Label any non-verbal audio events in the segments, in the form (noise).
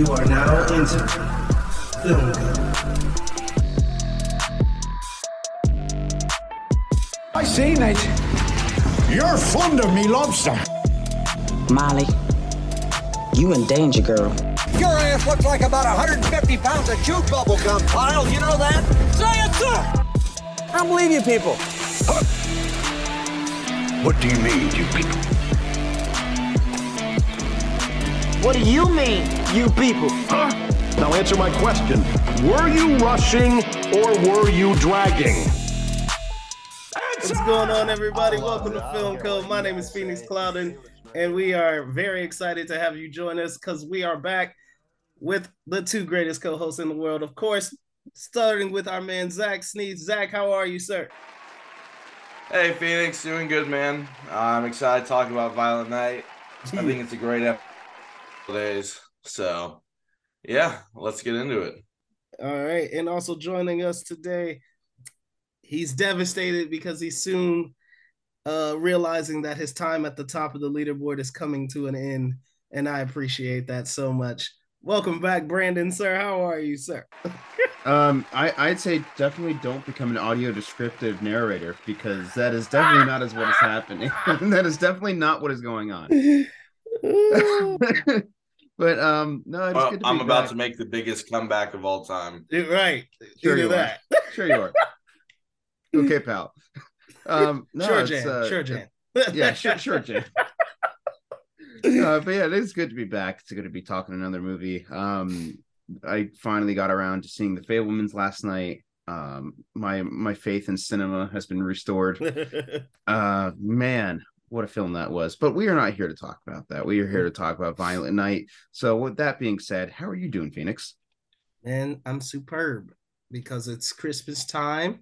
You are now entering Film Code. I seen it. You're fond of me lobster. Molly, you in danger, girl. Your ass looks like about 150 pounds of chewed bubble gum, pile. You know that? Say it, sir! I don't believe you people. What do you mean, you people? What do you mean, you people? Huh? Now answer my question. Were you rushing or were you dragging? What's going on, everybody? Welcome to Film Code. My name is Phoenix Clouden, and we are very excited to have you join us because we are back with the two greatest co-hosts in the world. Of course, starting with our man Zach Sneed. Zach, how are you, sir? Hey, Phoenix, doing good, man. I'm excited to talk about Violent Night. I think it's a great episode days. So, yeah, let's get into it. All right, and also joining us today, he's devastated because he's soon uh, realizing that his time at the top of the leaderboard is coming to an end, and I appreciate that so much. Welcome back, Brandon, sir. How are you, sir? (laughs) Um, I, I'd say definitely don't become an audio descriptive narrator because that is definitely not as what is happening. (laughs) that is definitely not what is going on. (laughs) but um, no, it's Well, good to I'm be about back. to make the biggest comeback of all time. right. Sure Either you that. are. Sure you are. (laughs) okay, pal. Um, no, sure, it's, Jan. uh, sure, Jan. yeah, (laughs) sure, sure, Jan. uh, but yeah, it is good to be back. It's good to be talking another movie. Um, I finally got around to seeing The Fabelmans last night. Um, my my faith in cinema has been restored. (laughs) Uh, man, what a film that was! But we are not here to talk about that. We are here to talk about Violent Night. So, with that being said, how are you doing, Phoenix? and I'm superb because it's Christmas time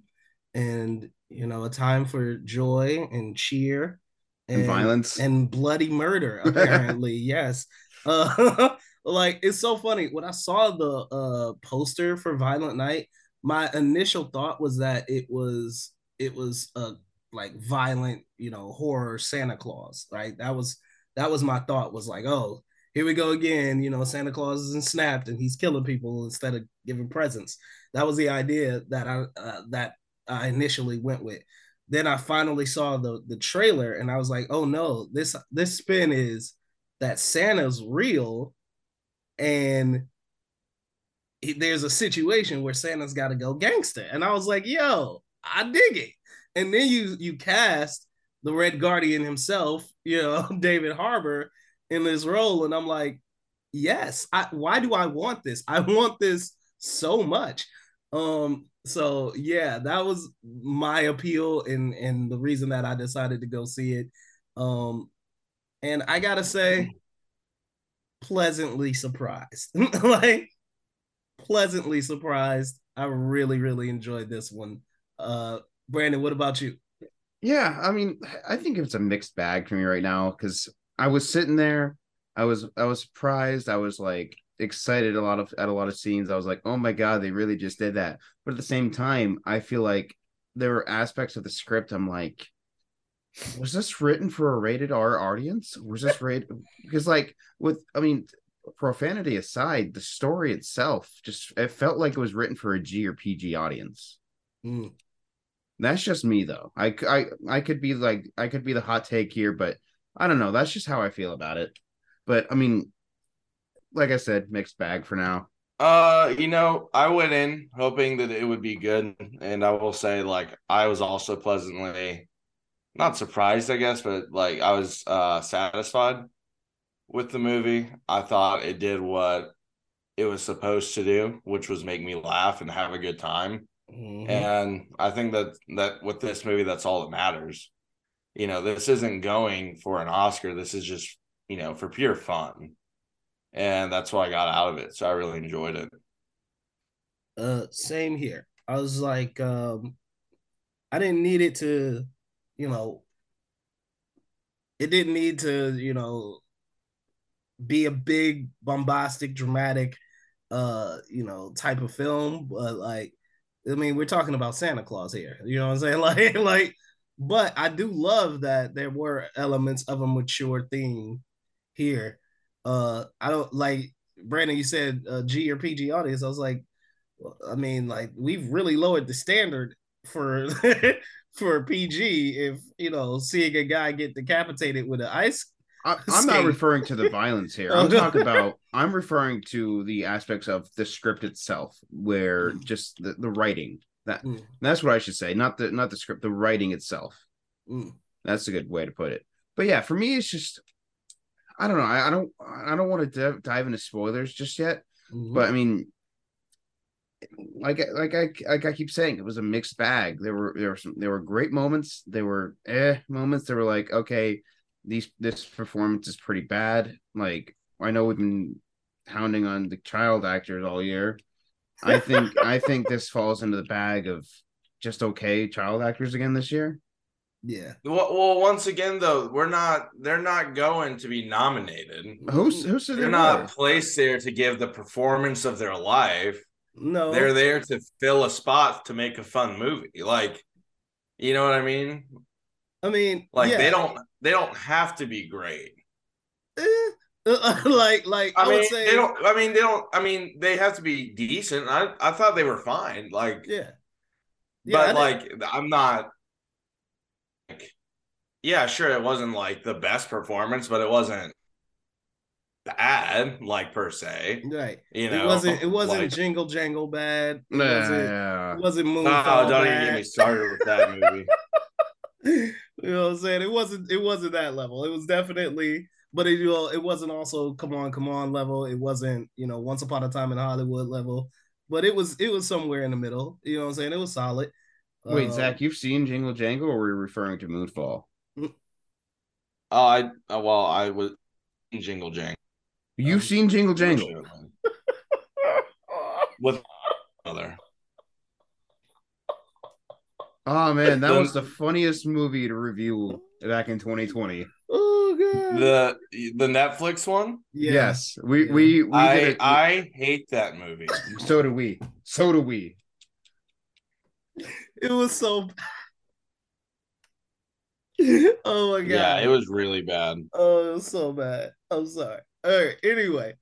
and you know a time for joy and cheer And violence. and bloody murder (laughs) apparently yes uh (laughs) like it's so funny when I saw the uh poster for Violent Night my initial thought was that it was it was a like violent you know horror Santa Claus right that was that was my thought was like oh here we go again. You know, Santa Claus isn't snapped and he's killing people instead of giving presents. That was the idea that I uh, that I initially went with. Then I finally saw the the trailer and I was like, oh no, this this spin is that Santa's real, and there's a situation where Santa's got to go gangster, and I was like, yo, I dig it. And then you you cast the Red Guardian himself, you know, (laughs) David Harbour in this role. And i'm like yes I, why do i want this? I want this so much. Um so yeah that was my appeal and and the reason that i decided to go see it. Um and i gotta say pleasantly surprised. (laughs) Like pleasantly surprised. I really really enjoyed this one. Uh brandon what about you Yeah, I mean, I think it's a mixed bag for me right now because I was sitting there, I was I was surprised, I was like excited a lot of at a lot of scenes. I was like, oh my god, they really just did that. But at the same time, I feel like there were aspects of the script I'm like, was this written for a rated R audience? Was this rated because (laughs) like with I mean profanity aside, the story itself just it felt like it was written for a G or PG audience. Mm. That's just me though. I, I I could be like I could be the hot take here, but I don't know. That's just how I feel about it. But I mean, like I said, mixed bag for now. Uh, you know, I went in hoping that it would be good, and I will say, like, I was also pleasantly not surprised, I guess, but like I was uh satisfied with the movie. I thought it did what it was supposed to do, which was make me laugh and have a good time. Mhm. And I think that that with this movie, that's all that matters. You know, this isn't going for an Oscar. This is just, you know, for pure fun. And that's what I got out of it. So I really enjoyed it. Uh, same here. I was like, um, I didn't need it to, you know, it didn't need to, you know, be a big, bombastic, dramatic, uh, you know, type of film. But like, I mean, we're talking about Santa Claus here. You know what I'm saying? (laughs) Like, like, but I do love that there were elements of a mature theme here. Uh, I don't like Brandon, you said uh, G or PG audience. I was like, I mean, like we've really lowered the standard for (laughs) for PG. If you know, seeing a guy get decapitated with an ice. I, (laughs) I'm not referring to the (laughs) violence here. I'm talking about. I'm referring to the aspects of the script itself, where just the, the writing. That Mm. that's what I should say. Not the not the script. The writing itself. Mm. That's a good way to put it. But yeah, for me, it's just I don't know. I, I don't I don't want to dive, dive into spoilers just yet. Mhm. But I mean, like I- like I like I keep saying, it was a mixed bag. There were there were some there were great moments. There were eh moments. There were like okay, these this performance is pretty bad. Like I know we've been hounding on the child actors all year. I think (laughs) I think this falls into the bag of just okay child actors again this year. yeah. Well, well, once again, though, we're not. They're not going to be nominated. Who's who's They're they not were? placed there to give the performance of their life. No, They're there to fill a spot to make a fun movie. Like, you know what I mean? I mean, Like yeah. they don't. They don't have to be great. Eh, (laughs) like, like I, I, mean, would say, they don't. I mean, they don't. I mean, they have to be decent. I I thought they were fine. Like, yeah, yeah. But like, I'm not. Like, yeah, sure, it wasn't like the best performance, but it wasn't bad, like per se. right. You know, it wasn't. It wasn't like- jingle jangle bad. It Yeah, wasn't. yeah. It wasn't Oh, don't bad. even get me started with that movie. (laughs) you know what I'm saying? It wasn't it wasn't that level. It was definitely but it you know, it wasn't also come on, come on level. It wasn't, you know, once upon a time in Hollywood level. But it was it was somewhere in the middle. You know what I'm saying? It was solid. Wait, Uh, Zach, you've seen Jingle Jangle, or were you referring to Moonfall? Oh, I uh, well, I was Jingle Jangle. You've seen Jingle Jangle. (laughs) with other. Oh man, that The- was the funniest movie to review back in 2020. Oh god. The the Netflix one. Yeah. Yes, we Yeah. we we I did it. I hate that movie. so do we. So do we. It was so bad. (laughs) Oh my god. Yeah, it was really bad. Oh, it was so bad. I'm sorry. All right. Anyway,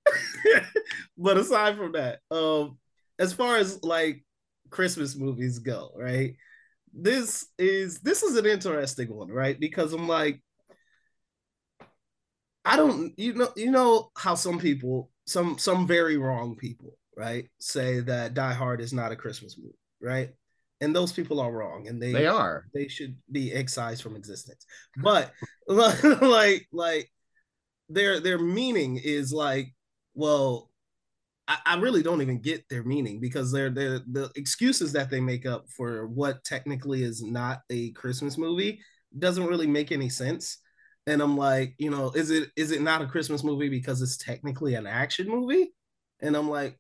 (laughs) but aside from that, um, as far as like Christmas movies go, right? This is this is an interesting one, right? Because I'm like, I don't, you know, you know how some people, some some very wrong people, right, say that Die Hard is not a Christmas movie, right? And those people are wrong, and they They are. they should be excised from existence. But (laughs) like like their their meaning is like, well, I, I really don't even get their meaning because they're they're the excuses that they make up for what technically is not a Christmas movie doesn't really make any sense. And I'm like, you know, is it is it not a Christmas movie because it's technically an action movie? And I'm like,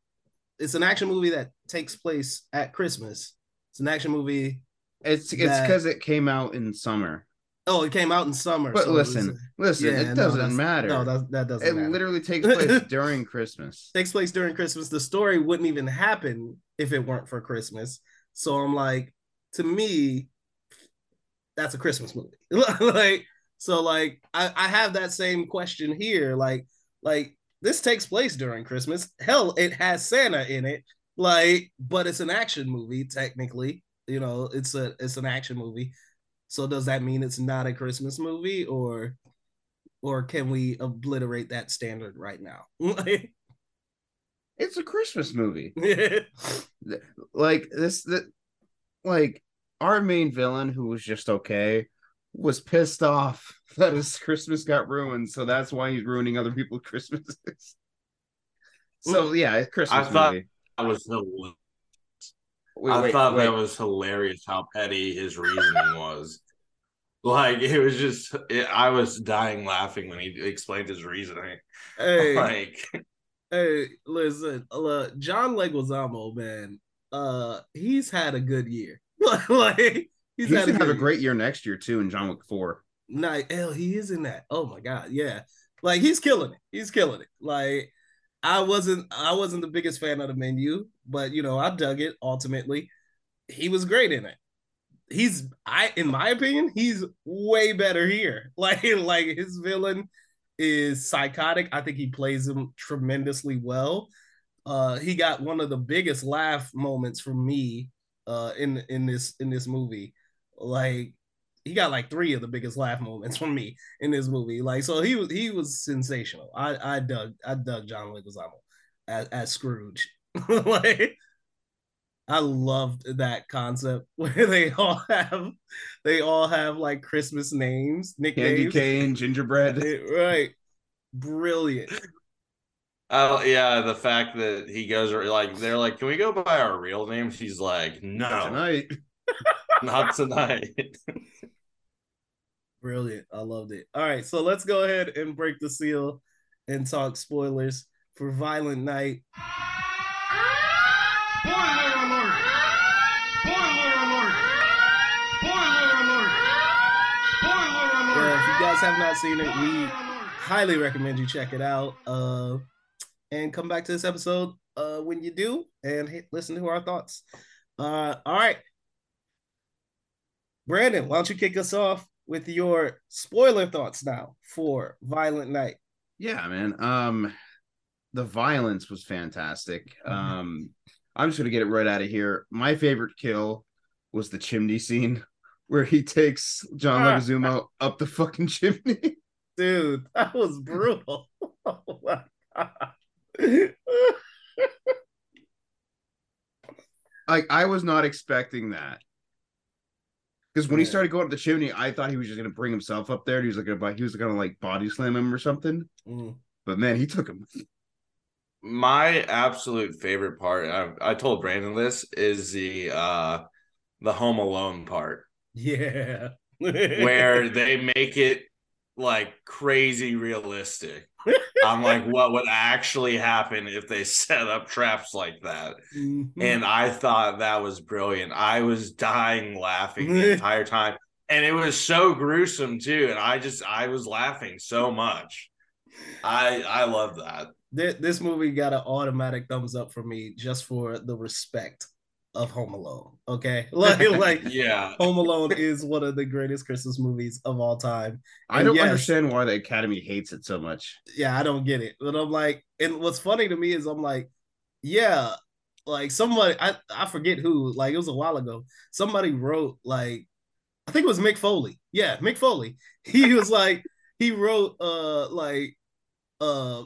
it's an action movie that takes place at Christmas. It's an action movie It's it's because it came out in summer. Oh, it came out in summer. But so it was- listen, uh, listen, Yeah, it doesn't matter. No, that, that doesn't it matter. literally takes (laughs) place during Christmas. takes place during Christmas. The story wouldn't even happen if it weren't for Christmas. So I'm like, to me, that's a Christmas movie. (laughs) like, so like I, I have that same question here. Like, like this takes place during Christmas. Hell, it has Santa in it. Like, but it's an action movie, technically. You know, it's a it's an action movie. So does that mean it's not a Christmas movie or or can we obliterate that standard right now? (laughs) It's a Christmas movie. (laughs) Like this the like our main villain who was just okay was pissed off (laughs) that his Christmas got ruined, so that's why he's ruining other people's Christmases. So yeah, Christmas I thought movie. that was hilarious. Wait, I wait, thought wait. that was hilarious how petty his reasoning was. (laughs) Like it was just, it, I was dying laughing when he explained his reasoning. Hey, (laughs) Like, hey, listen, look, John Leguizamo, man, uh, he's had a good year. (laughs) like he's, He's had gonna have a good great year next year too in John Wick Four. night. Hell, he is in that. Oh my god, yeah. Like he's killing it. He's killing it. Like I wasn't, I wasn't the biggest fan of the menu, but you know, I dug it. Ultimately, he was great in it. He's, I, in my opinion, he's way better here. (laughs) Like, like his villain is psychotic. I think he plays him tremendously well. Uh, he got one of the biggest laugh moments from me uh, in in this in this movie. Like he got like three of the biggest laugh moments from me in this movie. Like so he was he was sensational. I I dug I dug John Leguizamo as, as Scrooge. (laughs) like I loved that concept (laughs) where they all have they all have like Christmas names, nicknames. Candy cane, gingerbread. (laughs) right. Brilliant. Oh yeah, the fact that he goes like they're like, can we go by our real names? He's like, no, Not tonight. not tonight. Brilliant. I loved it. All right, so let's go ahead and break the seal and talk spoilers for Violent Night. Spoiler alert! Spoiler alert! Spoiler alert! Spoiler alert! If you guys have not seen it, we highly recommend you check it out. Uh, and come back to this episode uh, when you do and hit, listen to our thoughts. Uh, all right. Brandon, why don't you kick us off with your spoiler thoughts now for Violent Night? Yeah, man. Um, the violence was fantastic. Um, I'm just gonna get it right out of here. My favorite kill was the chimney scene (laughs) where he takes John Leguizamo up the fucking chimney. (laughs) Dude, that was brutal. (laughs) oh my God. like I was not expecting that. Because when he started going up the chimney, I thought he was just gonna bring himself up there. He was like gonna he was gonna like body slam him or something. Mm. But man, he took him. My absolute favorite part, I, I told Brandon this, is the uh the Home Alone part (laughs) Yeah. where they make it like crazy realistic. (laughs) I'm like, what would actually happen if they (laughs) set up traps like that? Mhm. And I thought that was brilliant. I was dying laughing the (laughs) entire time. And it was so gruesome too. And I just I was laughing so much. I I love that. This movie got an automatic thumbs up for me just for the respect of Home Alone. Okay, like (laughs) like Yeah. Home Alone (laughs) is one of the greatest Christmas movies of all time. I don't yes, understand why the Academy hates it so much. Yeah, I don't get it, but I'm like, and what's funny to me is I'm like, yeah, like somebody I I forget who, like it was a while ago. Somebody wrote like, I think it was Mick Foley. Yeah, Mick Foley. (laughs) He was like, he wrote uh like uh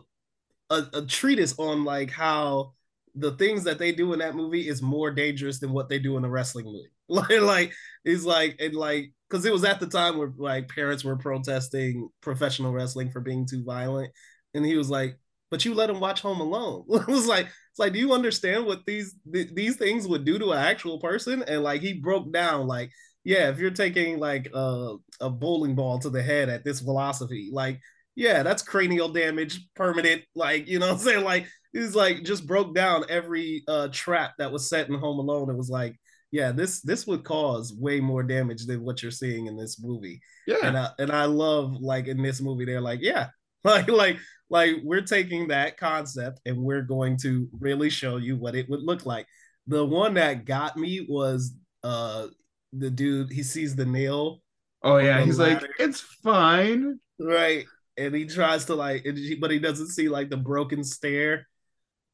a, a treatise on like how the things that they do in that movie is more dangerous than what they do in a wrestling movie. (laughs) Like, like it's like and like because it was at the time where like parents were protesting professional wrestling for being too violent, and he was like, "But you let him watch Home Alone." (laughs) it was like it's like, do you understand what these th- these things would do to an actual person? And like he broke down like, yeah, if you're taking like a a bowling ball to the head at this velocity, like yeah, that's cranial damage, permanent. Like, you know what I'm saying? Like, he's like just broke down every uh trap that was set in Home Alone. It was like, yeah, this this would cause way more damage than what you're seeing in this movie. Yeah. And I and I love like in this movie, they're like, yeah, (laughs) like like like we're taking that concept and we're going to really show you what it would look like. The one that got me was uh the dude, he sees the nail Oh yeah, he's like, it's fine. right and he tries to like and he- but he doesn't see like the broken stair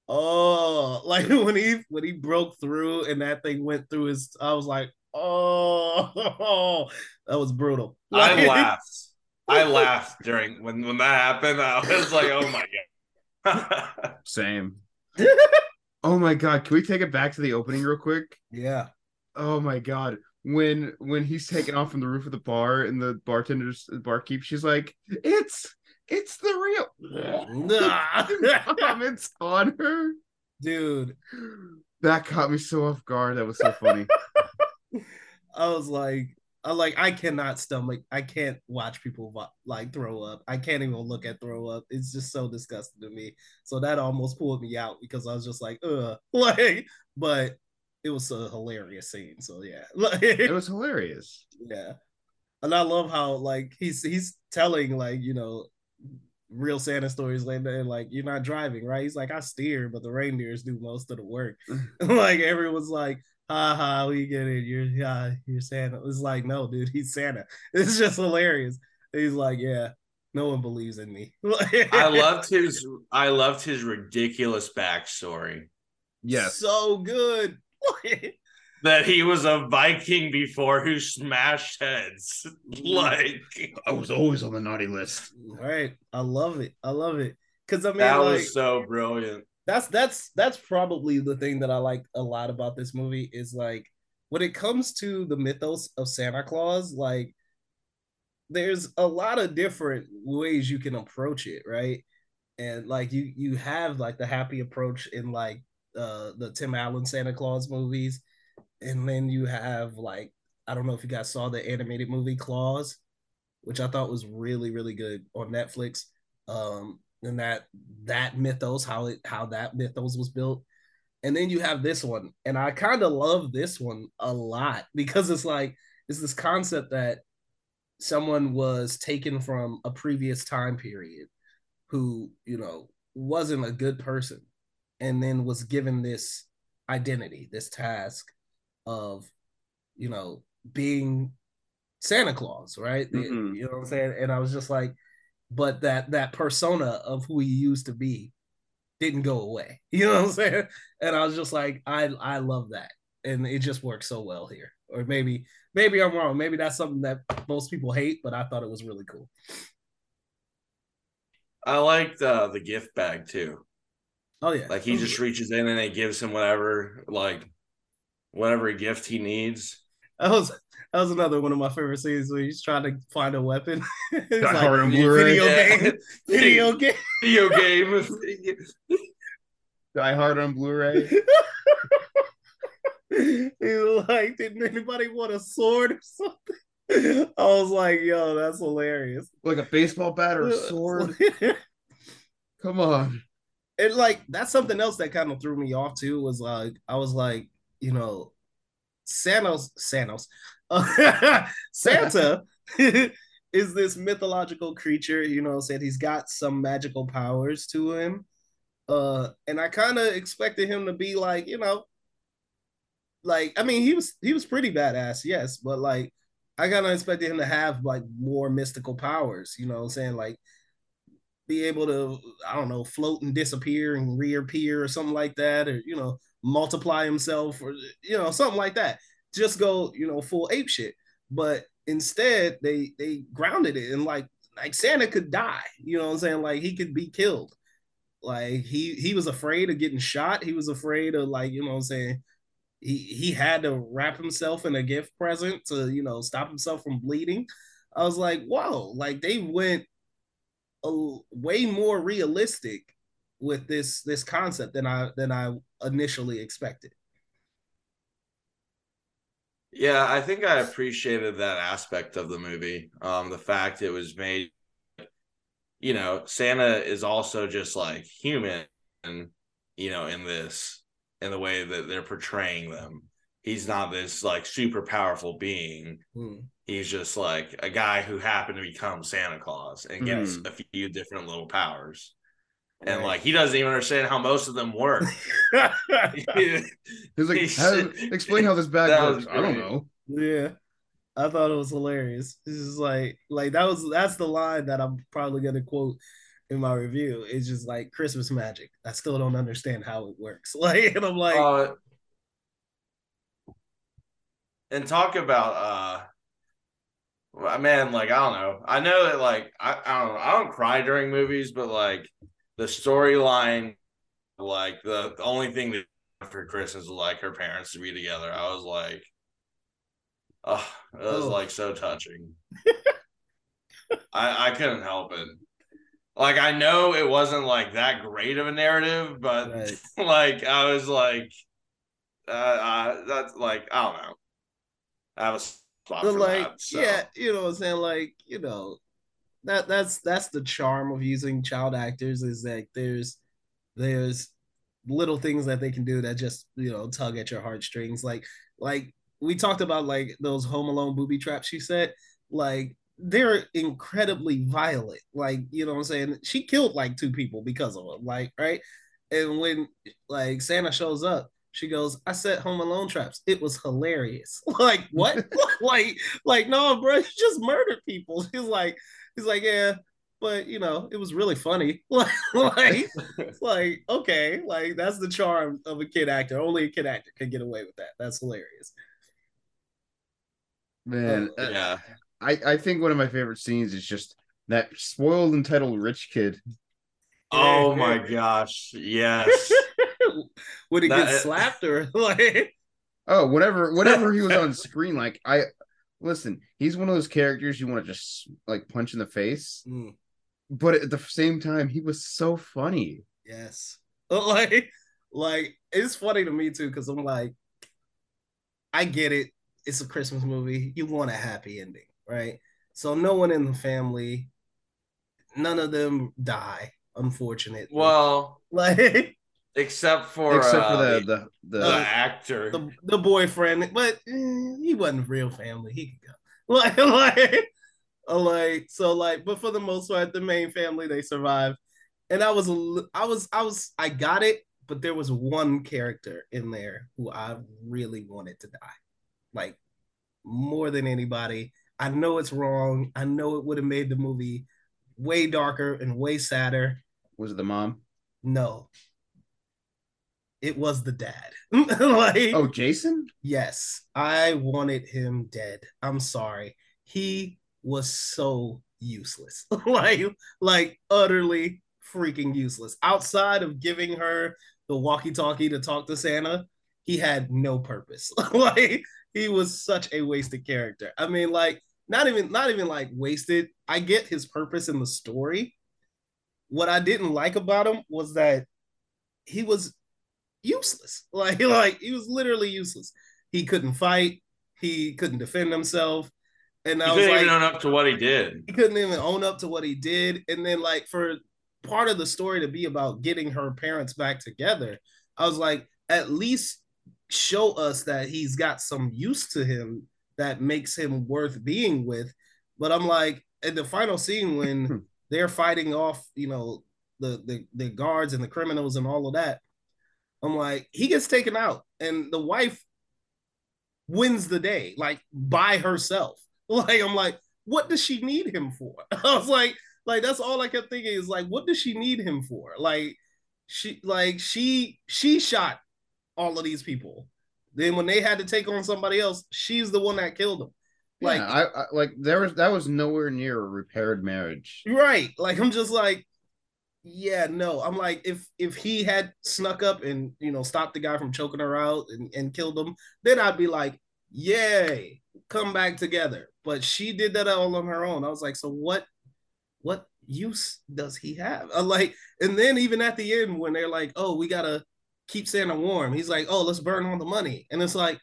oh (laughs) like when he when he broke through and that thing went through his i was like oh (laughs) that was brutal I (laughs) laughed. I laughed during when when that happened. I was like, oh my god. Same. oh my god, can we take it back to the opening real quick? yeah Oh my god. When when he's taken off from the roof of the bar and the bartender's barkeep, she's like, It's it's the real Nah. (laughs) comments on her. dude That caught me so off guard. That was so funny. (laughs) i was like I like I cannot stomach. I can't watch people like throw up. I can't even look at throw up. It's just so disgusting to me. So that almost pulled me out because I was just like, ugh, (laughs) like. But it was a hilarious scene. So yeah, (laughs) it was hilarious. yeah. And I love how like he's he's telling like you know real Santa stories like that. and, Like you're not driving, right? He's like I steer, but the reindeers do most of the work. (laughs) (laughs) like everyone's like, ha ha, we get it. You're yeah, you're Santa. It's like no, dude, he's Santa. It's just hilarious. He's like, yeah, no one believes in me. I loved his I loved his ridiculous backstory. Yes. So good. That he was a Viking before who smashed heads. like I was always on the naughty list. Right. I love it. I love it. Cause I mean that like, was so brilliant. That's that's that's probably the thing that I like a lot about this movie is like when it comes to the mythos of Santa Claus, like there's a lot of different ways you can approach it, right? And like you you have like the happy approach in like uh the Tim Allen Santa Klaus movies, and then you have like I don't know if you guys saw the animated movie Claus, which I thought was really really good on Netflix. Um, and that that mythos how it how that mythos was built, and then you have this one, and I kind of love this one a lot (laughs) because it's like it's this concept that someone was taken from a previous time period who you know wasn't a good person and then was given this identity this task of you know being santa claus right mm-hmm. you know what i'm saying and i was just like but that that persona of who he used to be didn't go away (laughs) you know what i'm saying and i was just like i i love that and it just works so well here or maybe maybe I'm wrong. Maybe that's something that most people hate, but I thought it was really cool. I liked uh, the gift bag too. Oh yeah, like he oh, just reaches in and it gives him whatever, like whatever gift he needs. That was that was another one of my favorite scenes where he's trying to find a weapon. (laughs) Die like, Hard on Blu-ray. Video yeah. (laughs) game. Video game. (laughs) Video game. Die Hard on Blu-ray. he like, didn't anybody want a sword or something? I was like, yo, that's hilarious. Like a baseball bat or a sword? Come on. And like that's something else that kind of threw me off too, was like I was like, you know, Santos Sanos. (laughs) Santa (laughs) is this mythological creature, you know, said he's got some magical powers to him. Uh, and I kind of expected him to be like, you know, like I mean he was he was pretty badass, yes, but like I kind of expected him to have like more mystical powers, you know I'm saying? Like be able to, I don't know, float and disappear and reappear or something like that, or you know, multiply himself or you know, something like that. Just go, you know, full ape shit. But instead they they grounded it and like like Santa could die, you know what I'm saying? Like he could be killed. Like he he was afraid of getting shot. He was afraid of like, you know I'm saying, he he had to wrap himself in a gift present to you know stop himself from bleeding. I was like, whoa, like they went a, way more realistic with this this concept than I than I initially expected. Yeah, I think I appreciated that aspect of the movie. Um, the fact it was made, you know, Santa is also just like human, you know, in this in the way that they're portraying them. He's not this like super powerful being. Mm. He's just like a guy who happened to become Santa Claus and gets mm. a few different little powers. Right. And like he doesn't even understand how most of them work. (laughs) (laughs) He's like, how, explain how this bag works. I don't know. Yeah. I thought it was hilarious. This is like like that was that's the line that I'm probably gonna quote in my review. It's just like Christmas magic. I still don't understand how it works. (laughs) Like, and I'm like, uh, and talk about uh, man, like I don't know. I know that like I, I don't know. I don't cry during movies, but like the storyline, like the, the only thing that for Christmas was like her parents to be together. I was like, oh, it was oh. like so touching. (laughs) I I couldn't help it like I know it wasn't like that great of a narrative, but right. (laughs) like I was like, uh, uh, that's like I don't know. I was like, that, so. yeah, you know what I'm saying? Like, you know, that that's that's the charm of using child actors is that there's there's little things that they can do that just you know tug at your heartstrings. Like like we talked about like those Home Alone booby traps. She said like they're incredibly violent. Like, you know what I'm saying? She killed like two people because of them, like, right? And when like Santa shows up, she goes, I set home alone traps. It was hilarious. (laughs) like, what? (laughs) (laughs) like, like, no, bro, you just murdered people. He's like, he's like, yeah, but you know, it was really funny. like, like, like, okay, like that's the charm of a kid actor. Only a kid actor can get away with that. That's hilarious. Man, uh, yeah. I I think one of my favorite scenes is just that spoiled entitled rich kid. Oh my gosh. Yes. Would he That- get slapped or (laughs) like? Oh, whatever, (laughs) whatever he was on screen, like I listen, he's one of those characters you want to just like punch in the face, Mm, but at the same time, he was so funny. yes, (laughs) like, like it's funny to me too because I'm like, I get it. It's a Christmas movie. You want a happy ending, right? So no one in the family, none of them die. Unfortunately, well, like except for Except uh, for the the, the the, the actor. the, the boyfriend, but eh, he wasn't real family. He could go. (laughs) Like, like, like, so like, but for the most part, the main family they survived. And I was, I was, I was, I got it, but there was one character in there who I really wanted to die, like more than anybody. I know it's wrong. I know it would have made the movie way darker and way sadder. was it the mom? No, it was the dad. (laughs) like, Oh, Jason? Yes, I wanted him dead. I'm sorry. He was so useless. (laughs) like like utterly freaking useless. Outside of giving her the walkie-talkie to talk to Santa, he had no purpose. (laughs) like he was such a wasted character. I mean like not even not even like wasted. I get his purpose in the story. What I didn't like about him was that he was useless. (laughs) Like, like he was literally useless. He couldn't fight. He couldn't defend himself. And I was couldn't like, even own up to what he did. he couldn't even own up to what he did. And then, like, for part of the story to be about getting her parents back together, I was like, at least show us that he's got some use to him that makes him worth being with. But I'm like, in the final scene when (laughs) they're fighting off, you know, the, the the guards and the criminals and all of that, I'm like, he gets taken out, and the wife wins the day, like by herself. (laughs) Like, I'm like, what does she need him for? (laughs) I was like, like that's all I kept thinking is like, what does she need him for? Like, she like she she shot all of these people. Then when they had to take on somebody else, she's the one that killed them. Like, yeah, I, I like there was that was nowhere near a repaired marriage. right? Like, I'm just like, yeah, no. I'm like, if if he had snuck up and you know stopped the guy from choking her out and, and killed him, then I'd be like, yay, come back together. But she did that all on her own. I was like, so what what use does he have? I'm like, and then even at the end when they're like, oh, we gotta keep Santa warm, he's like, oh, let's burn all the money. And it's like,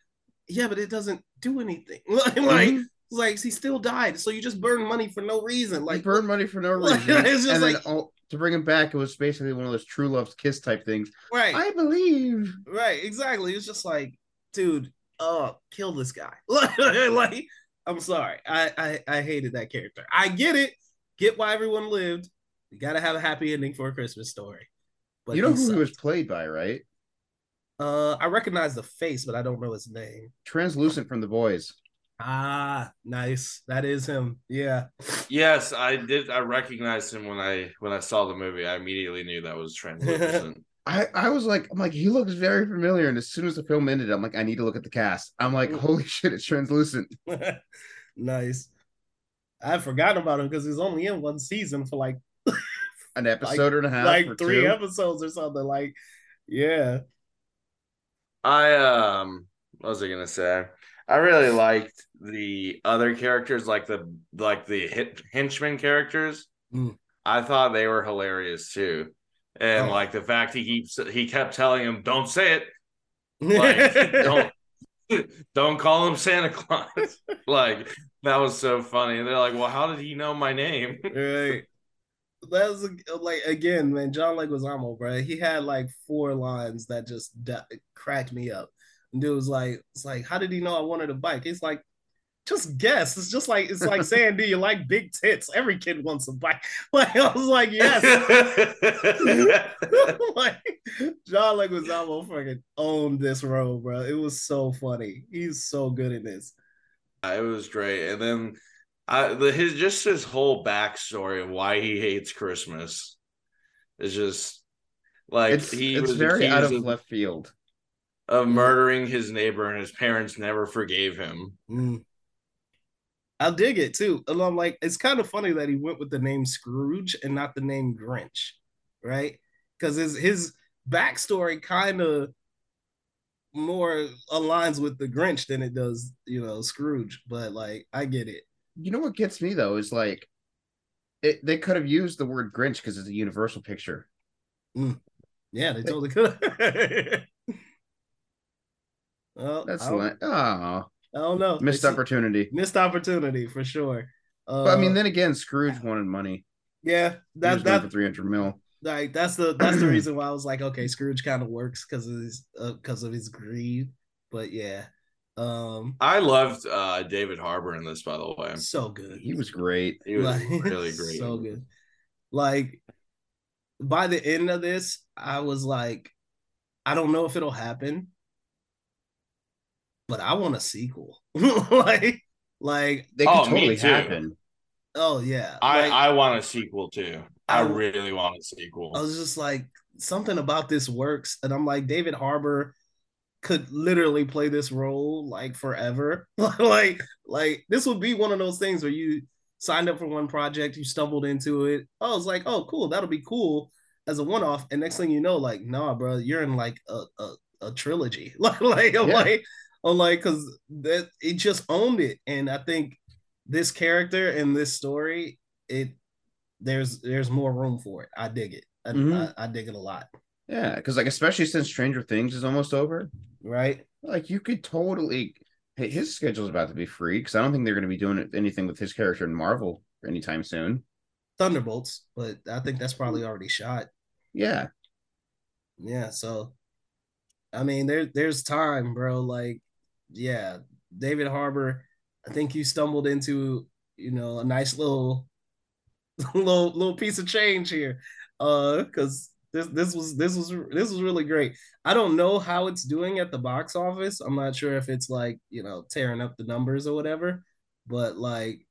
yeah, but it doesn't do anything. (laughs) like, like, Mhm. it's like he still died. So you just burn money for no reason. Like Like burn money for no (laughs) reason. it's just and like- all, to bring him back, it was basically one of those true love's kiss type things. right. I believe. Right, exactly. It's just like, dude, uh, kill this guy. (laughs) like, I'm sorry. I, I I hated that character. I get it. Get why everyone lived. You gotta have a happy ending for a Christmas story. But you know he who he was played by, right? Uh, I recognize the face, but I don't know his name. Translucent from the boys. Ah, nice. That is him. Yeah. Yes, I did. I recognized him when I when I saw the movie. I immediately knew that was translucent. (laughs) I, I was like, I'm like, he looks very familiar. And as soon as the film ended, I'm like, I need to look at the cast. I'm like, holy shit, it's translucent. (laughs) nice. I forgot about him because he's only in one season for like (laughs) An episode and a half. like three two. episodes or something. Like, yeah. I um, what was I gonna say? I really liked the other characters, like the like the hit, henchman characters. Mm. I thought they were hilarious too, and Oh. like the fact he keeps he kept telling him, "Don't say it, (laughs) like don't (laughs) don't call him Santa Claus." (laughs) like that was so funny. And they're like, "Well, how did he know my name?" right. That was like again, man. John Leguizamo, bro. He had like four lines that just cracked me up. And dude was like, "It's like, how did he know I wanted a bike?" He's like, "Just guess." It's just like it's like saying, "Do you like big tits?" Every kid wants a bike. (laughs) Like I was like, "Yes." (laughs) (laughs) like John Leguizamo fucking owned this role, bro. It was so funny. He's so good in this. it was great. And then I the his just his whole backstory of why he hates Christmas is just like It's he it's was very out of accused left field. Of murdering his neighbor and his parents never forgave him. Mm. I'll dig it too. And I'm like, it's kind of funny that he went with the name Scrooge and not the name Grinch, right? Because his his backstory kind of more aligns with the Grinch than it does, you know, Scrooge. But like, I get it. You know what gets me though is like, it, they could have used the word Grinch because it's a universal picture. Yeah, they totally could. (laughs) well, That's I like, oh, I don't know. missed It's- opportunity. Missed opportunity for sure. Uh, But I mean, then again, Scrooge wanted money. yeah, He was that that for three hundred mil. like that's the that's the (clears throat) reason why I was like, okay, Scrooge kind of works because of his because of his greed. But yeah, um, I loved uh David Harbour in this, by the way. so good. He was great. He was Like, (laughs) really great. so good. Like by the end of this, I was like, I don't know if it'll happen, but I want a sequel. (laughs) like, like, They could Oh, totally happen. oh yeah, I like, I want a sequel too. I I- really want a sequel. I was just like, something about this works. And I'm like, David Harbour could literally play this role like forever. (laughs) like, like this would be one of those things where you signed up for one project, you stumbled into it. I was like, oh, cool, that'll be cool as a one-off. And next thing you know, like, nah, bro, you're in like a a, a trilogy. (laughs) like, like Yeah. like, I'm like, because that it just owned it. And I think this character and this story, it there's there's more room for it. I dig it. I, Mhm. I, I dig it a lot. Yeah, because like especially since Stranger Things is almost over, Right? like you could totally. Hey, his is about to be free because I don't think they're going to be doing anything with his character in Marvel anytime soon. Thunderbolts, but I think that's probably already shot. Yeah, Yeah. So, I mean, there there's time, bro. Like, yeah, David Harbour. I think you stumbled into you know a nice little (laughs) little little piece of change here, uh, because this this was this was this was really great. I don't know how it's doing at the box office. I'm not sure if it's like you know tearing up the numbers or whatever, but like,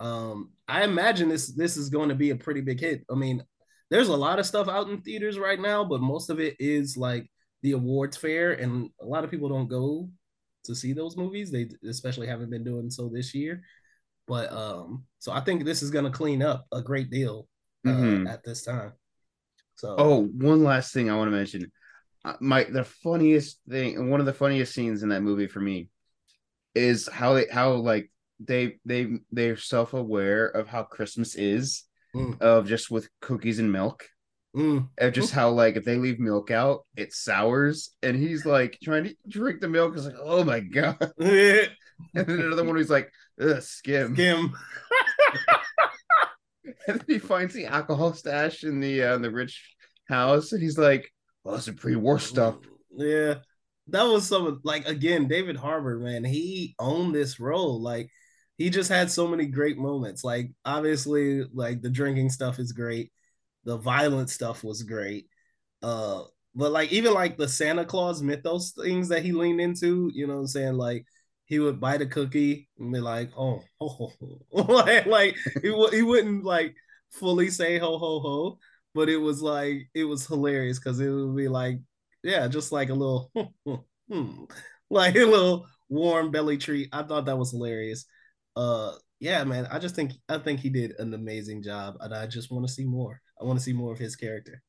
um, I imagine this this is going to be a pretty big hit. I mean, there's a lot of stuff out in theaters right now, but most of it is like the awards fare, and a lot of people don't go to see those movies. They especially haven't been doing so this year. But um, so I think this is gonna clean up a great deal uh, Mhm. at this time. So Oh, one last thing I want to mention. Uh, My the funniest thing, one of the funniest scenes in that movie for me, is how they how like they they they're self aware of how Christmas is, Mm. of just with cookies and milk, mm, of just how like if they leave milk out, it sours, and he's like trying to drink the milk. Is like, oh my god, (laughs) and then another one who's like, Ugh, skim, Kim. (laughs) and then he finds the alcohol stash in the uh, in the rich house, and he's like, well, that's some pre-war stuff. Yeah, that was some like again, David Harbour, man, he owned this role. Like he just had so many great moments. Like obviously, like the drinking stuff is great, the violent stuff was great. Uh, but like even like the Santa Claus mythos things that he leaned into, you know what I'm saying? Like he would bite a cookie and be like, oh, (laughs) ho, ho, ho. (laughs) like, he, w- he wouldn't like fully say ho ho ho, but it was like it was hilarious because it would be like yeah, just like a little, (laughs) hmm, like a little warm belly treat. I thought that was hilarious. Uh, yeah, man, I just think I think he did an amazing job, and I just want to see more. I want to see more of his character.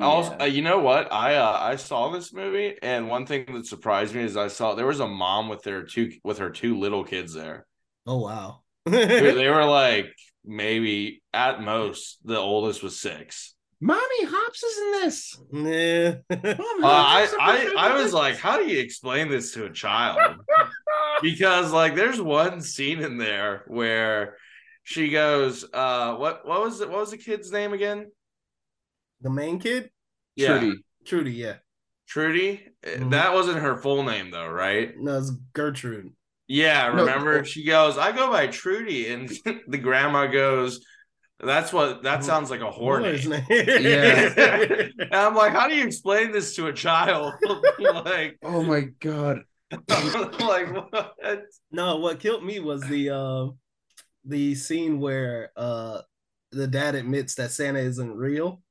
Also, uh, you know what? I uh, I saw this movie, and one thing that surprised me is I saw there was a mom with their two with her two little kids there. Oh wow, they (laughs) they were like maybe at most the oldest was six. Mommy Hops is in this. yeah. Uh, I I I was like, how do you explain this to a child? (laughs) because like there's one scene in there where she goes, uh, what what was it? What was the kid's name again? the main kid, Yeah, Trudy. Trudy. Yeah, Trudy. Mhm. That wasn't her full name though, right? no, it's Gertrude. Yeah, remember? oh. She goes, I go by Trudy, and (laughs) the grandma goes, That's what that sounds like a whore What is name. his name? Yeah. (laughs) And I'm like, how do you explain this to a child? (laughs) like, Oh my god. like what? No, what killed me was the uh, the scene where uh the dad admits that Santa isn't real.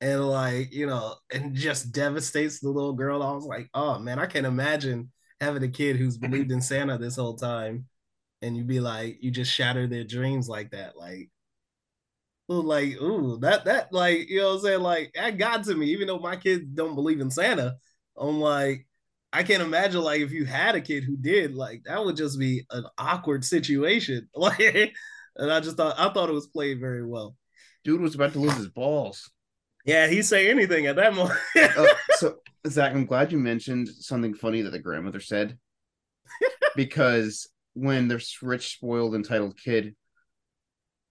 And like, you know, and (laughs) just devastates the little girl. I was like, oh man, I can't imagine having a kid who's (laughs) believed in Santa this whole time. And you be like, you just shatter their dreams like that. Like, ooh, like, ooh, that that like, you know what I'm saying? Like, that got to me, even though my kids don't believe in Santa. I'm like, I can't imagine like if you had a kid who did, like that would just be an awkward situation. (laughs) Like, and I just thought I thought it was played very well. Dude was about to lose his balls. Yeah, he'd say anything at that (laughs) moment. uh, so Zach, I'm glad you mentioned something funny that the grandmother said. (laughs) because when this rich, spoiled, entitled kid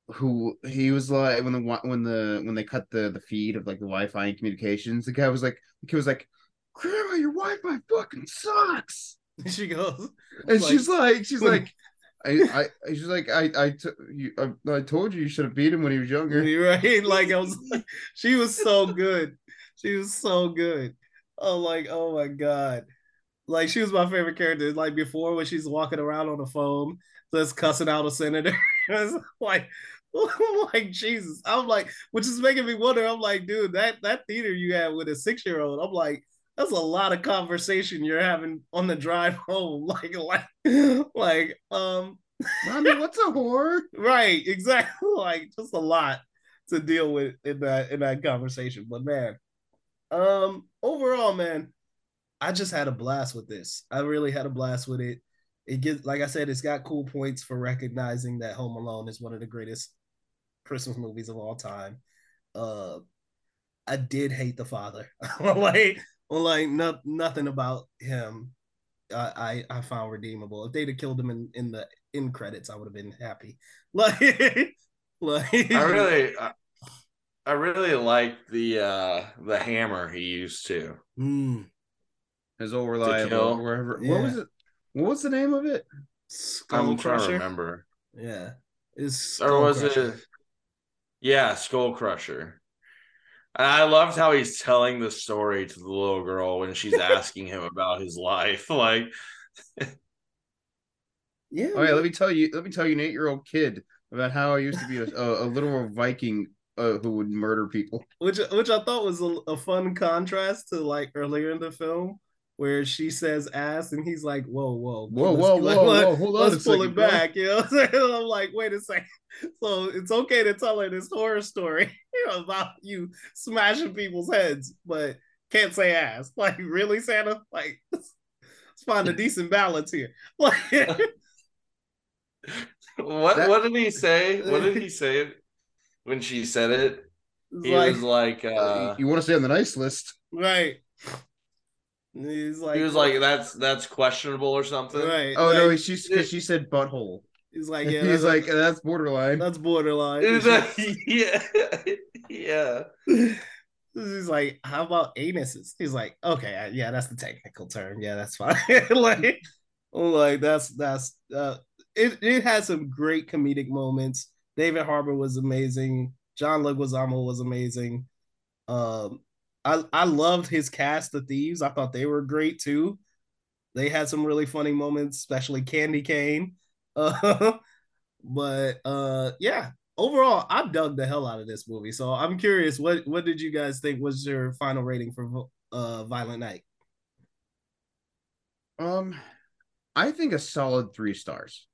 who he was like when the when the when they cut the the feed of like the Wi-Fi and communications, the guy was like the kid was like, Grandma, your Wi-Fi fucking sucks. (laughs) she goes, and like, she's like, she's like, I, I, she's like, I, I, t- you, I, I told you you should have beat him when he was younger. (laughs) Right? (laughs) Like I was, she was so good. She was so good. Oh, like, oh my god, like she was my favorite character. Like before when she's walking around on the phone, just cussing out a senator. like, I'm like Jesus. I'm like, which is making me wonder. I'm like, dude, that that theater you had with a six year old. I'm like, that's a lot of conversation you're having on the drive (laughs) home. Like, like, like, um, mommy, what's a whore? (laughs) right, exactly. (laughs) Like, just a lot to deal with in that in that conversation. But man, um, overall, man, I just had a blast with this. I really had a blast with it. It gets, like I said, it's got cool points for recognizing that Home Alone is one of the greatest Christmas movies of all time. Uh, I did hate the father. like well, like no, nothing about him I, I, I found redeemable. If they'd have killed him in, in the in credits, I would have been happy. (laughs) Like, like I really I, I really like the uh the hammer he used to. Mm. His old reliable wherever. Yeah. What was it? What was the name of it? Skull I'm Crusher. trying to remember. Yeah. Is or was Crusher. it? Yeah, Skull Crusher. I loved how he's telling the story to the little girl when she's (laughs) asking him about his life. (laughs) Like, yeah. Oh yeah, let me tell you. Let me tell you, an eight-year-old kid about how I used to be a, a, a little Viking uh, who would murder people. Which, which I thought was a, a fun contrast to like earlier in the film where she says ass and he's like, whoa, whoa, whoa, whoa, like, whoa, whoa, hold on. Let's pull it back. You know what I'm? I'm like, wait a second. So it's okay to tell her this horror story (laughs) about you smashing people's heads, but can't say ass. (laughs) Like, really, Santa? Like, let's find a decent balance here. (laughs) Like what that, what did he say? What did he say when she said it? He like, was like uh, you want to stay on the nice list. Right. He's like, he was like, "That's that's questionable or something." Right? Oh like, no, she she said butthole. He's like, (laughs) yeah, he's like, that's borderline. That's borderline. (laughs) (laughs) yeah, yeah. He's like, how about anuses? He's like, okay, yeah, that's the technical term. Yeah, that's fine. like, like that's that's uh, it. It has some great comedic moments. David Harbour was amazing. John Leguizamo was amazing. Um, I I loved his cast of thieves. I thought they were great too. They had some really funny moments, especially Candy Cane. (laughs) Uh, but uh, yeah, overall, I dug the hell out of this movie. So I'm curious, what what did you guys think was your final rating for uh, Violent Night? Um, I think a solid three stars.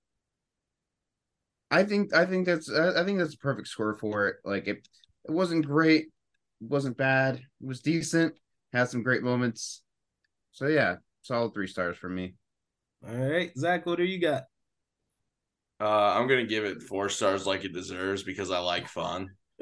I think I think that's I think that's a perfect score for it. Like it, it wasn't great, wasn't bad. It was decent. Had some great moments. So yeah, solid three stars for me. All right, Zach, what do you got? Uh, I'm gonna give it four stars, like it deserves, because I like fun. (laughs)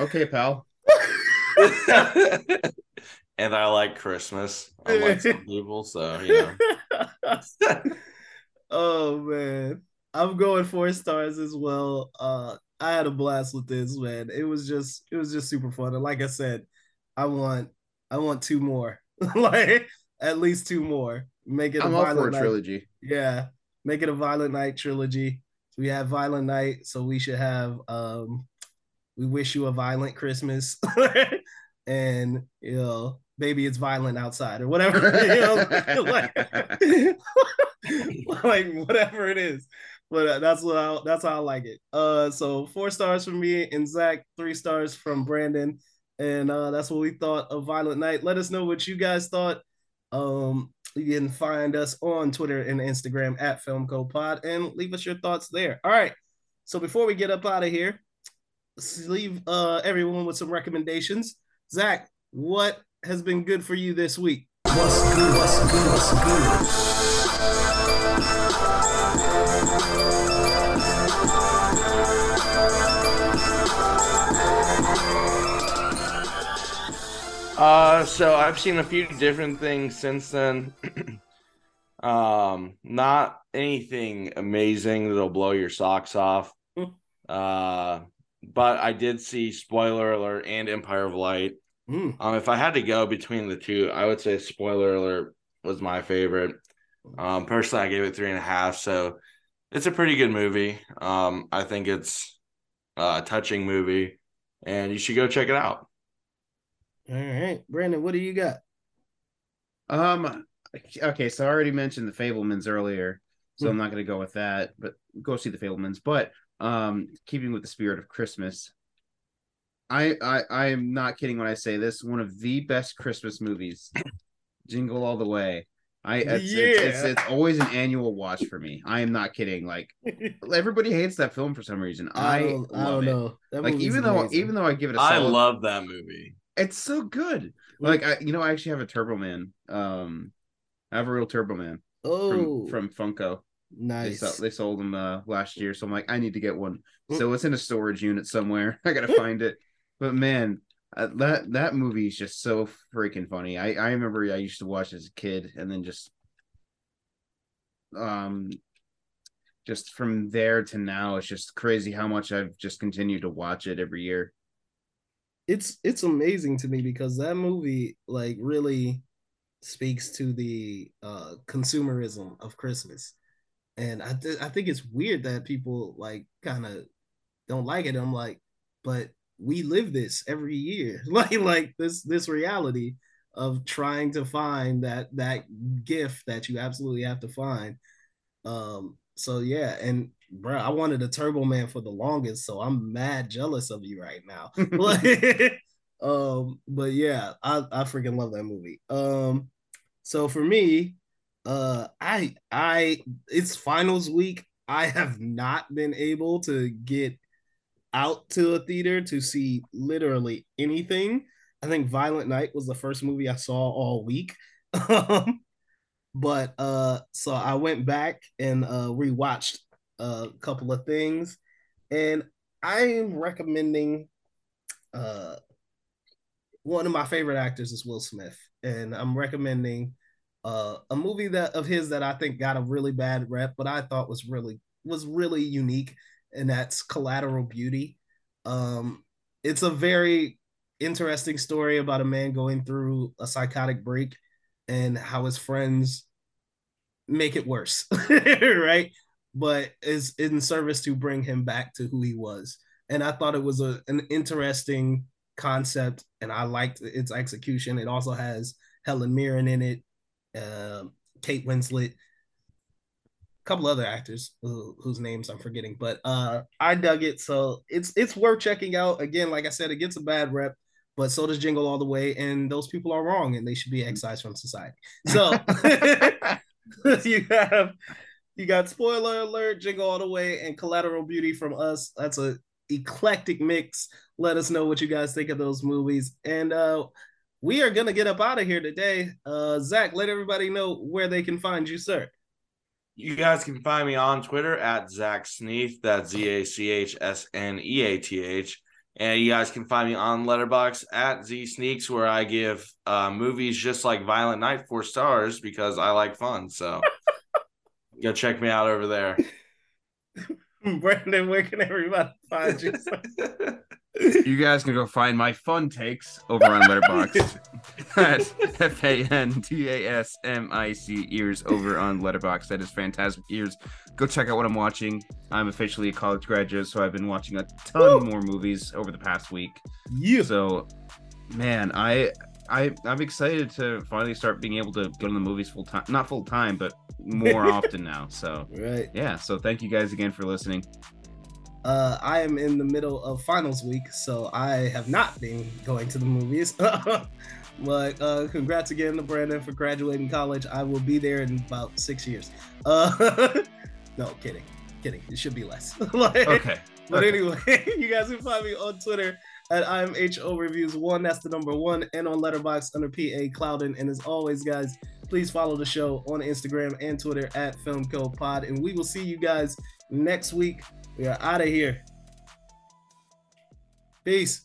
okay, pal. (laughs) (laughs) and I like Christmas, unlike some people. So you know. (laughs) oh man, I'm going four stars as well. Uh, I had a blast with this man. It was just it was just super fun. And like I said, I want I want two more, (laughs) like at least two more. Make it I'm a violent for a night. trilogy. Yeah, make it a violent night trilogy. we have Violent Night, so we should have um we wish you a violent Christmas. (laughs) and you know, maybe it's violent outside or whatever. (laughs) you know, (laughs) like, (laughs) like whatever it is. But uh, that's what I, that's how I like it. Uh, so four stars from me and Zach, three stars from Brandon, and uh, that's what we thought of Violent Night. Let us know what you guys thought. Um, you can find us on Twitter and Instagram at Film Code Pod and leave us your thoughts there. All right. So before we get up out of here, leave uh, everyone with some recommendations. Zach, what has been good for you this week? What's good? What's good? What's good? Uh, so I've seen a few different things since then. (clears throat) um, not anything amazing that'll blow your socks off. Hmm. uh, but I did see Spoiler Alert and Empire of Light. Mm. Um, if I had to go between the two, I would say Spoiler Alert was my favorite. Um, personally, I gave it three and a half, so it's a pretty good movie. Um, I think it's a touching movie, and you should go check it out. All right, Brandon, what do you got? Um. Okay, so I already mentioned the Fabelmans earlier, so Hmm. I'm not going to go with that. But go see the Fabelmans. But um, keeping with the spirit of Christmas, I I I am not kidding when I say this. One of the best Christmas movies, (clears throat) Jingle All the Way. I it's, it's, it's Yeah. it's always an annual watch for me. I am not kidding. Like (laughs) everybody hates that film for some reason. I, don't, I don't it. know. That Like movie's even though even though I give it a I solid, love that movie. it's so good. Like I, you know, I actually have a Turbo Man. Um, I have a real Turbo Man oh, from from Funko. They, nice. sell, they sold them uh, last year, so I'm like, I need to get one. So it's in a storage unit somewhere. (laughs) I gotta find it. But man, uh, that that movie is just so freaking funny. I I remember I used to watch as a kid, and then just um, just from there to now, it's just crazy how much I've just continued to watch it every year. it's it's amazing to me because that movie like really speaks to the uh consumerism of Christmas. And I th- I think it's weird that people like kind of don't like it. I'm like, but we live this every year. (laughs) like like this this reality of trying to find that that gift that you absolutely have to find. Um so yeah, and bro, I wanted a Turbo Man for the longest, so I'm mad jealous of you right now. (laughs) (laughs) Um, but yeah, I I freaking love that movie. Um, so for me, uh, I I it's finals week. I have not been able to get out to a theater to see literally anything. I think Violent Night was the first movie I saw all week. (laughs) But uh, so I went back and uh rewatched a couple of things, and I'm recommending uh one of my favorite actors is Will Smith, and I'm recommending uh a movie that of his that I think got a really bad rep, but I thought was really was really unique, and that's Collateral Beauty. Um, it's a very interesting story about a man going through a psychotic break and how his friends make it worse, (laughs) right? But is in service to bring him back to who he was. And I thought it was a, an interesting concept, and I liked its execution. It also has Helen Mirren in it, uh, Kate Winslet, a couple other actors who, whose names I'm forgetting, but uh, I dug it. So it's it's worth checking out. Again, like I said, it gets a bad rep, but so does Jingle All the Way, and those people are wrong, and they should be excised from society. So (laughs) you have you got spoiler alert, Jingle All the Way, and Collateral Beauty from us. That's a eclectic mix. Let us know what you guys think of those movies, and uh, we are gonna get up out of here today. Uh, Zach, let everybody know where they can find you, sir. You guys can find me on Twitter at Zach Sneath. That's Z A C H S N E A T H. And you guys can find me on Letterboxd at Z Sneaks, where I give uh, movies just like Violent Night four stars because I like fun. So (laughs) go check me out over there. (laughs) Brandon, where can everybody find you? (laughs) You guys can go find my fun takes over on Letterboxd. (laughs) That's F A N T A S M I C ears over on Letterboxd. That is fantastic ears. Go check out what I'm watching. I'm officially a college graduate, so I've been watching a ton Woo! more movies over the past week. Yeah. So, man, I I I'm excited to finally start being able to go to the movies full time. Not full time, but more (laughs) often now. So Right. yeah. So thank you guys again for listening. Uh, I am in the middle of finals week, so I have not been going to the movies. (laughs) but uh, congrats again to Brandon for graduating college. I will be there in about six years. Uh, (laughs) no, kidding, kidding. It should be less. (laughs) Like- Okay. But Okay. anyway, you guys can find me on Twitter at IMHO Reviews One. That's the number one, and on Letterboxd under PA Clouden. And as always, guys, please follow the show on Instagram and Twitter at Film Code Pod. And we will see you guys next week. We are out of here. Peace.